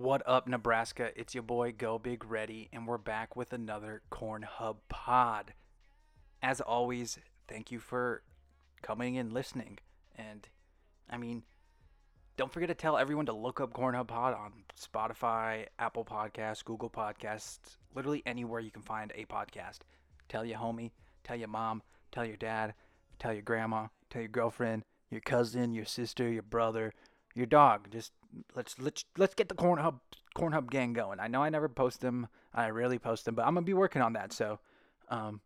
What up, Nebraska? It's your boy Go Big Ready, and we're back with another Corn Hub pod. As always, thank you for coming and listening. And I mean, don't forget to tell everyone to look up Corn Hub Pod on Spotify, Apple Podcasts, Google Podcasts, literally anywhere you can find a podcast. Tell your homie, tell your mom, tell your dad, tell your grandma, tell your girlfriend, your cousin, your sister, your brother, your dog. Just let's let's let's get the Corn Hub Corn Hub gang going. I know I never post them. I rarely post them, but I'm gonna be working on that. So, um,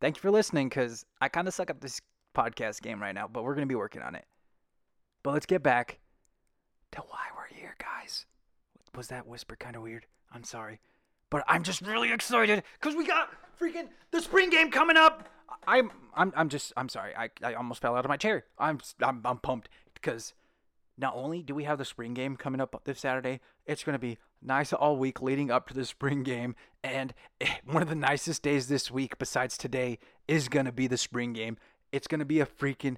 thank you for listening because I kind of suck at this podcast game right now, but we're gonna be working on it. But let's get back to why we're here, guys. Was that whisper kind of weird? I'm sorry, but I'm just really excited because we got freaking the spring game coming up. I'm I'm I'm just I'm sorry. I, I almost fell out of my chair. I'm I'm, I'm pumped because not only do we have the spring game coming up this Saturday, it's going to be nice all week leading up to the spring game. And eh, one of the nicest days this week, besides today, is going to be the spring game. It's going to be a freaking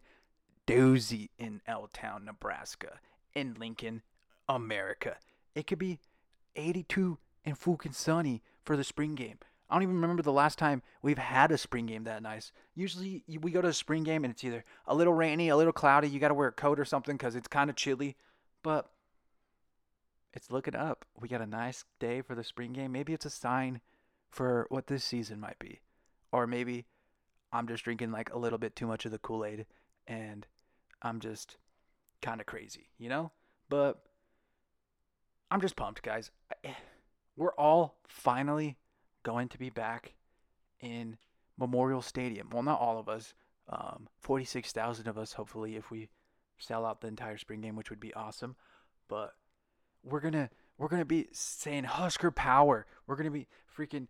doozy in L Town, Nebraska, in Lincoln, America. It could be 82 and fucking sunny for the spring game. I don't even remember the last time we've had a spring game that nice. Usually we go to a spring game and it's either a little rainy, a little cloudy. You got to wear a coat or something because it's kind of chilly. But it's looking up. We got a nice day for the spring game. Maybe it's a sign for what this season might be. Or maybe I'm just drinking like a little bit too much of the Kool Aid and I'm just kind of crazy, you know? But I'm just pumped, guys. Eh, we're all finally going to be back in Memorial Stadium. Well, not all of us. Um, 46,000 of us, hopefully, if we sell out the entire spring game, which would be awesome. But we're gonna we're gonna be saying Husker Power. We're gonna be freaking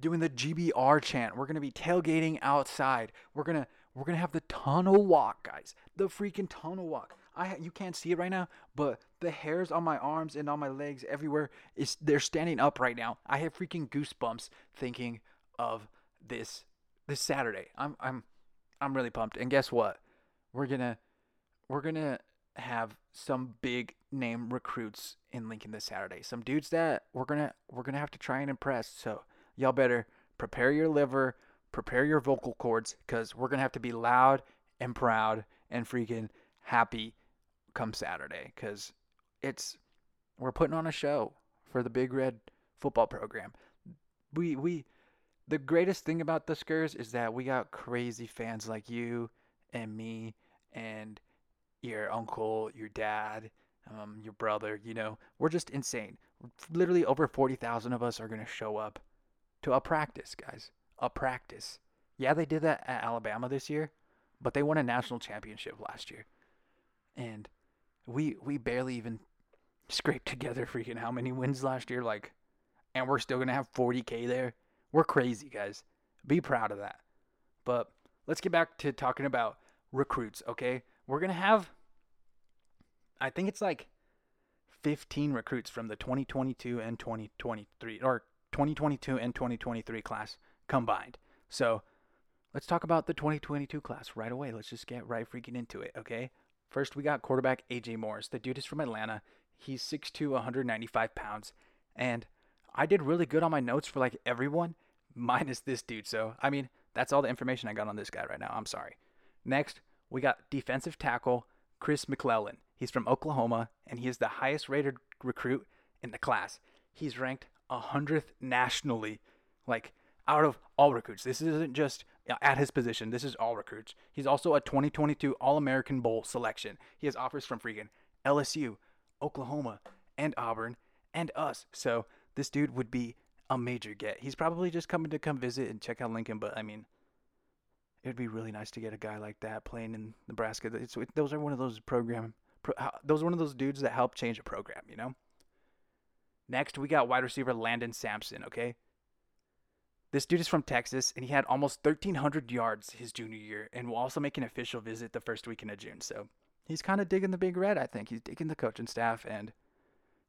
doing the GBR chant. We're gonna be tailgating outside. We're gonna we're gonna have the tunnel walk, guys. The freaking tunnel walk. I you can't see it right now, but the hairs on my arms and on my legs everywhere is they're standing up right now. I have freaking goosebumps thinking of this this Saturday. I'm I'm I'm really pumped. And guess what? We're gonna we're gonna have some big name recruits in Lincoln this Saturday. Some dudes that we're gonna we're gonna have to try and impress. So y'all better prepare your liver, prepare your vocal cords, because we're gonna have to be loud and proud and freaking happy come Saturday. Because it's we're putting on a show for the Big Red football program. We we the greatest thing about the Skurs is that we got crazy fans like you and me and your uncle, your dad, um, your brother. You know, we're just insane. Literally over forty thousand of us are gonna show up to a practice, guys. A practice. Yeah, they did that at Alabama this year, but they won a national championship last year, and we we barely even scraped together freaking how many wins last year. Like, and we're still gonna have forty k there. We're crazy, guys. Be proud of that. But let's get back to talking about recruits, okay? We're going to have, I think it's like 15 recruits from the 2022 and 2023, or 2022 and 2023 class combined. So let's talk about the 2022 class right away. Let's just get right freaking into it, okay? First, we got quarterback AJ Morris. The dude is from Atlanta. He's 6'2, 195 pounds. And I did really good on my notes for like everyone, minus this dude. So, I mean, that's all the information I got on this guy right now. I'm sorry. Next, we got defensive tackle Chris McClellan. He's from Oklahoma, and he is the highest rated recruit in the class. He's ranked 100th nationally, like out of all recruits. This isn't just at his position, this is all recruits. He's also a 2022 All American Bowl selection. He has offers from freaking LSU, Oklahoma, and Auburn, and us. So, this dude would be a major get. He's probably just coming to come visit and check out Lincoln, but I mean, it'd be really nice to get a guy like that playing in Nebraska. It's, those are one of those program, pro, uh, those are one of those dudes that help change a program, you know. Next, we got wide receiver Landon Sampson. Okay, this dude is from Texas, and he had almost 1,300 yards his junior year, and will also make an official visit the first weekend of June. So he's kind of digging the Big Red. I think he's digging the coaching staff, and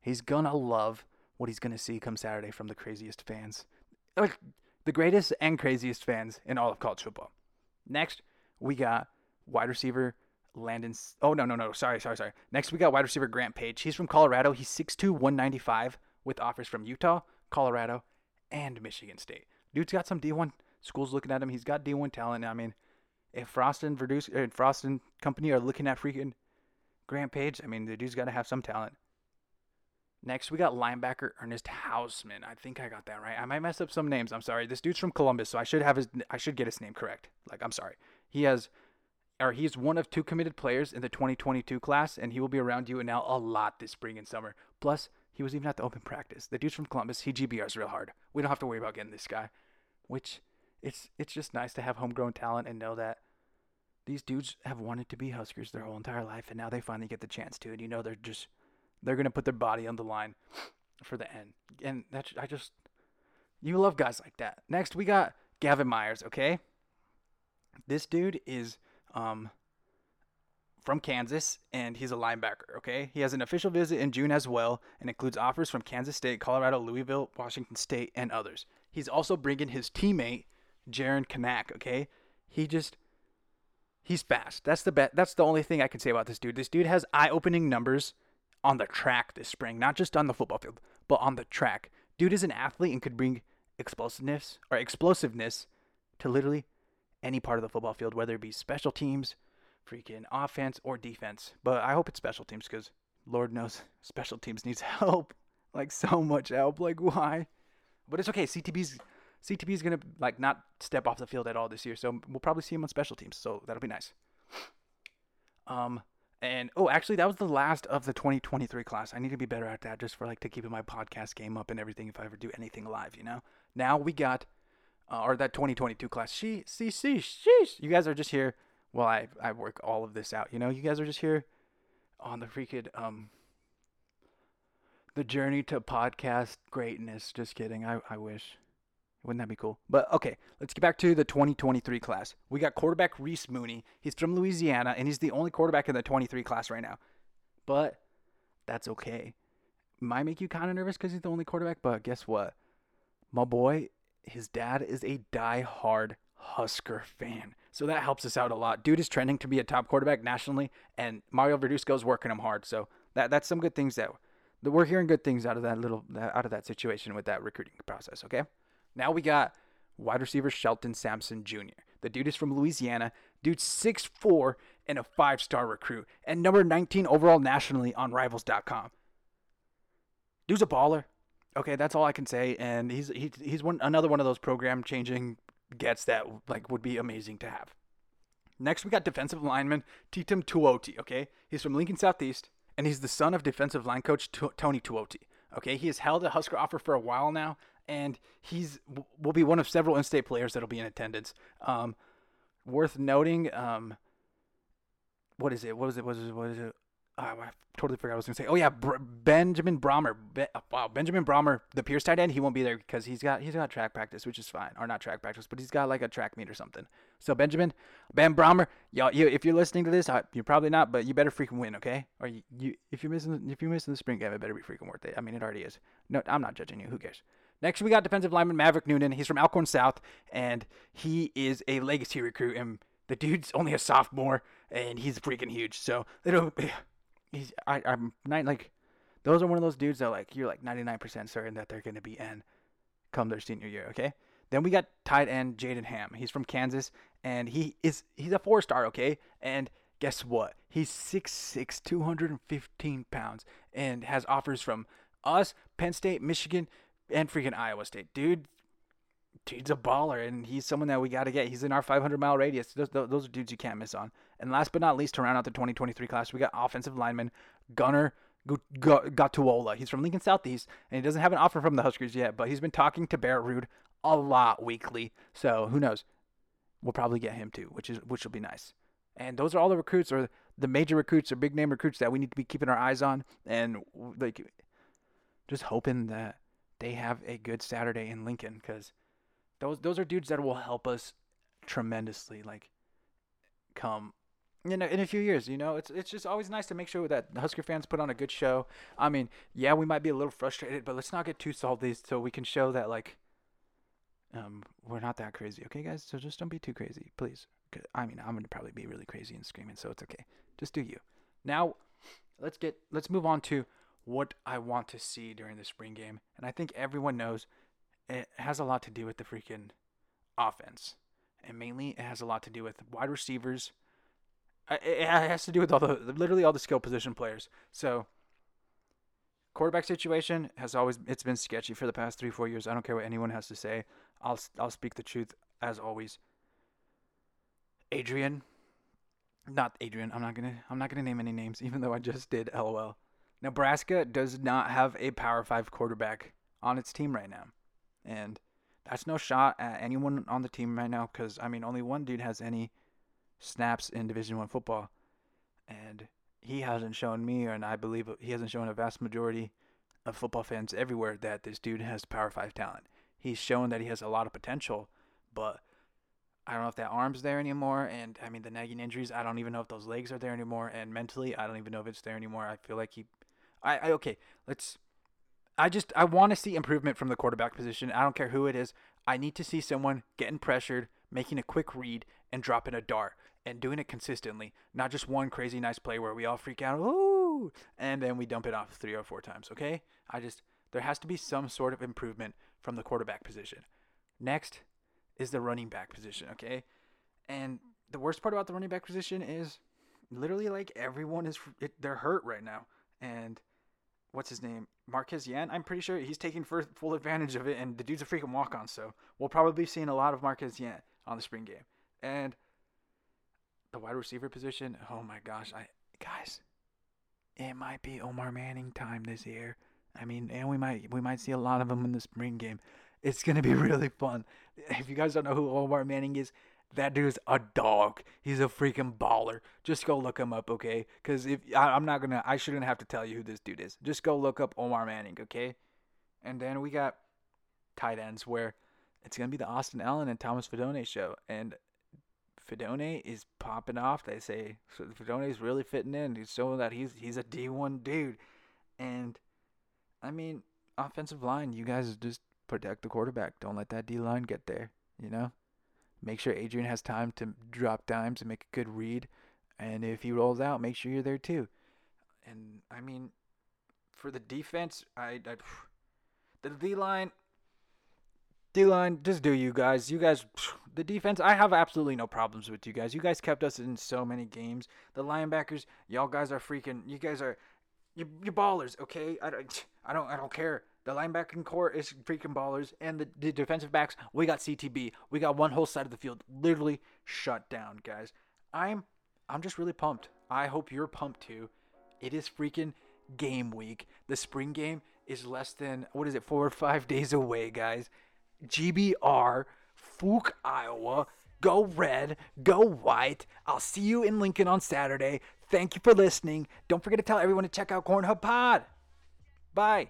he's gonna love what he's to see come Saturday from the craziest fans. Like, the greatest and craziest fans in all of college football. Next, we got wide receiver Landon. Oh no no no sorry sorry sorry. Next we got wide receiver Grant Page. He's from Colorado. He's 6'2", 195 with offers from Utah, Colorado, and Michigan State. Dude's got some D1 schools looking at him. He's got D1 talent. I mean, if Frost and Verduzco and Frost and company are looking at freaking Grant Page, I mean the dude's got to have some talent. Next, we got linebacker Ernest Hausmann. I think I got that right. I might mess up some names. I'm sorry. This dude's from Columbus, so I should have his. I should get his name correct. Like, I'm sorry. He has, or he's one of two committed players in the 2022 class, and he will be around you and now a lot this spring and summer. Plus, he was even at the open practice. The dude's from Columbus. He GBRs real hard. We don't have to worry about getting this guy, which it's it's just nice to have homegrown talent and know that these dudes have wanted to be Huskers their whole entire life, and now they finally get the chance to. And you know they're just they're gonna put their body on the line for the end. And that's I just you love guys like that. Next we got Gavin Myers, okay? This dude is um from Kansas and he's a linebacker, okay? He has an official visit in June as well and includes offers from Kansas State, Colorado, Louisville, Washington State, and others. He's also bringing his teammate Jaron Kanak, okay? He just he's fast. That's the bet. That's the only thing I can say about this dude. This dude has eye-opening numbers on the track this spring, not just on the football field, but on the track. Dude is an athlete and could bring explosiveness or explosiveness to literally any part of the football field, whether it be special teams, freaking offense, or defense. But I hope it's special teams because Lord knows special teams needs help, like so much help. Like why? But it's okay. CTB's CTB is gonna like not step off the field at all this year, so we'll probably see him on special teams. So that'll be nice. Um, and oh, actually, that was the last of the 2023 class. I need to be better at that just for like to keep my podcast game up and everything if I ever do anything live, you know? Now we got, uh, or that 2022 class. She, see, see, sheesh. You guys are just here Well, I, I work all of this out, you know? You guys are just here on the freaking, um, the journey to podcast greatness. Just kidding. I, I wish. Wouldn't that be cool? But okay, let's get back to the 2023 class. We got quarterback Reese Mooney. He's from Louisiana, and he's the only quarterback in the 23 class right now. But that's okay. Might make you kind of nervous because he's the only quarterback, but guess what? My boy, his dad is a die-hard Husker fan. So that helps us out a lot. Dude is trending to be a top quarterback nationally, and Mario Verduzco is working him hard. So that that's some good things that, that we're hearing good things out of that little out of that situation with that recruiting process. Okay. Now we got wide receiver Shelton Sampson Jr. The dude is from Louisiana. Dude's 6'4 and a five star recruit, and number 19 overall nationally on Rivals.com. Dude's a baller. Okay, that's all I can say. And he's he's he's one another one of those program changing gets that like would be amazing to have. Next, we got defensive lineman Titum Tuioti. Okay, he's from Lincoln Southeast, and he's the son of defensive line coach Tony Tuioti. Okay, he has held a Husker offer for a while now, and he's will be one of several in-state players that'll be in attendance. Um, worth noting, um, what is it? What is it? What is it? What is it? Oh, I totally forgot I was gonna say. Oh yeah, Br- Benjamin Brahmer. Be- wow, Benjamin Brahmer, the Pierce tight end. He won't be there because he's got he's got track practice, which is fine, or not track practice, but he's got like a track meet or something. So Benjamin, Ben Brahmer, y'all, you, if you're listening to this, I, you're probably not, but you better freaking win, okay? Or you, you if you're missing if you're missing the spring game, it better be freaking worth it. I mean, it already is. No, I'm not judging you. Who cares? Next, we got defensive lineman Maverick Noonan. He's from Elkhorn South, and he is a legacy recruit. And the dude's only a sophomore, and he's freaking huge. So it'll, he's I, I'm not like those are one of those dudes that like you're like 99% certain that they're gonna be in come their senior year. Okay. Then we got tight end Jaden Ham. He's from Kansas, and he is he's a four star. Okay, and guess what? He's 6'6", 215 pounds, and has offers from us, Penn State, Michigan, and freaking Iowa State. Dude, dude's a baller, and he's someone that we got to get. He's in our 500 mile radius. Those, those are dudes you can't miss on. And last but not least, to round out the 2023 class, we got offensive lineman Gunner Gatuola. He's from Lincoln Southeast, and he doesn't have an offer from the Huskers yet, but he's been talking to Barrett Ruud a lot weekly. So who knows? We'll probably get him too, which is which will be nice. And those are all the recruits or the major recruits or big name recruits that we need to be keeping our eyes on, and like just hoping that they have a good Saturday in Lincoln because those those are dudes that will help us tremendously. Like, come you know, in a few years, you know, it's it's just always nice to make sure that Husker fans put on a good show. I mean, yeah, we might be a little frustrated, but let's not get too salty so we can show that like Um, we're not that crazy, okay, guys? So just don't be too crazy, please. I mean, I'm gonna probably be really crazy and screaming, so it's okay. Just do you. Now, let's get let's move on to what I want to see during the spring game, and I think everyone knows it has a lot to do with the freaking offense, and mainly it has a lot to do with wide receivers. Uh, it has to do with all the literally all the skill position players. So quarterback situation has always it's been sketchy for the past three four years. I don't care what anyone has to say. I'll I'll speak the truth as always. Adrian, not Adrian. I'm not gonna I'm not gonna name any names, even though I just did. LOL. Nebraska does not have a Power Five quarterback on its team right now, and that's no shot at anyone on the team right now. Because I mean, only one dude has any snaps in Division One football, and he hasn't shown me, and I believe he hasn't shown a vast majority of football fans everywhere that this dude has Power Five talent. He's shown that he has a lot of potential, but I don't know if that arm's there anymore. And I mean, the nagging injuries, I don't even know if those legs are there anymore. And mentally, I don't even know if it's there anymore. I feel like he, I, I okay, let's. I just I want to see improvement from the quarterback position. I don't care who it is. I need to see someone getting pressured, making a quick read, and dropping a dart and doing it consistently, not just one crazy nice play where we all freak out, ooh, and then we dump it off three or four times, okay? I just, there has to be some sort of improvement from the quarterback position. Next is the running back position, okay? And the worst part about the running back position is literally like everyone is, they're hurt right now. And what's his name? Marquez Yant. I'm pretty sure he's taking full advantage of it, and the dude's a freaking walk on. So we'll probably be seeing a lot of Marquez Yant on the spring game. And the wide receiver position, oh my gosh, I guys, it might be Omar Manning time this year. I mean, and we might we might see a lot of them in the spring game. It's gonna be really fun. If you guys don't know who Omar Manning is, that dude's a dog. He's a freaking baller. Just go look him up, okay? Because if I, I'm not gonna, I shouldn't have to tell you who this dude is. Just go look up Omar Manning, okay? And then we got tight ends where it's gonna be the Austin Allen and Thomas Fidone show, and Fidone is popping off. They say Fidone is really fitting in. He's showing that he's he's a D1 dude. And I mean, offensive line, you guys just protect the quarterback. Don't let that D line get there, you know? Make sure Adrian has time to drop dimes and make a good read. And if he rolls out, make sure you're there too. And I mean, for the defense, I, I the D line, D line, just do you guys. You guys, the defense, I have absolutely no problems with you guys. You guys kept us in so many games. The linebackers, y'all guys are freaking. You guys are, you you ballers. Okay, I don't, I don't, I don't care. The linebacking core is freaking ballers, and the, the defensive backs, we got CTB. We got one whole side of the field literally shut down, guys. I'm, I'm just really pumped. I hope you're pumped too. It is freaking game week. The spring game is less than what is it, four or five days away, guys. GBR, Fouke, Iowa. Go red, go white. I'll see you in Lincoln on Saturday. Thank you for listening. Don't forget to tell everyone to check out Corn Hub Pod. Bye.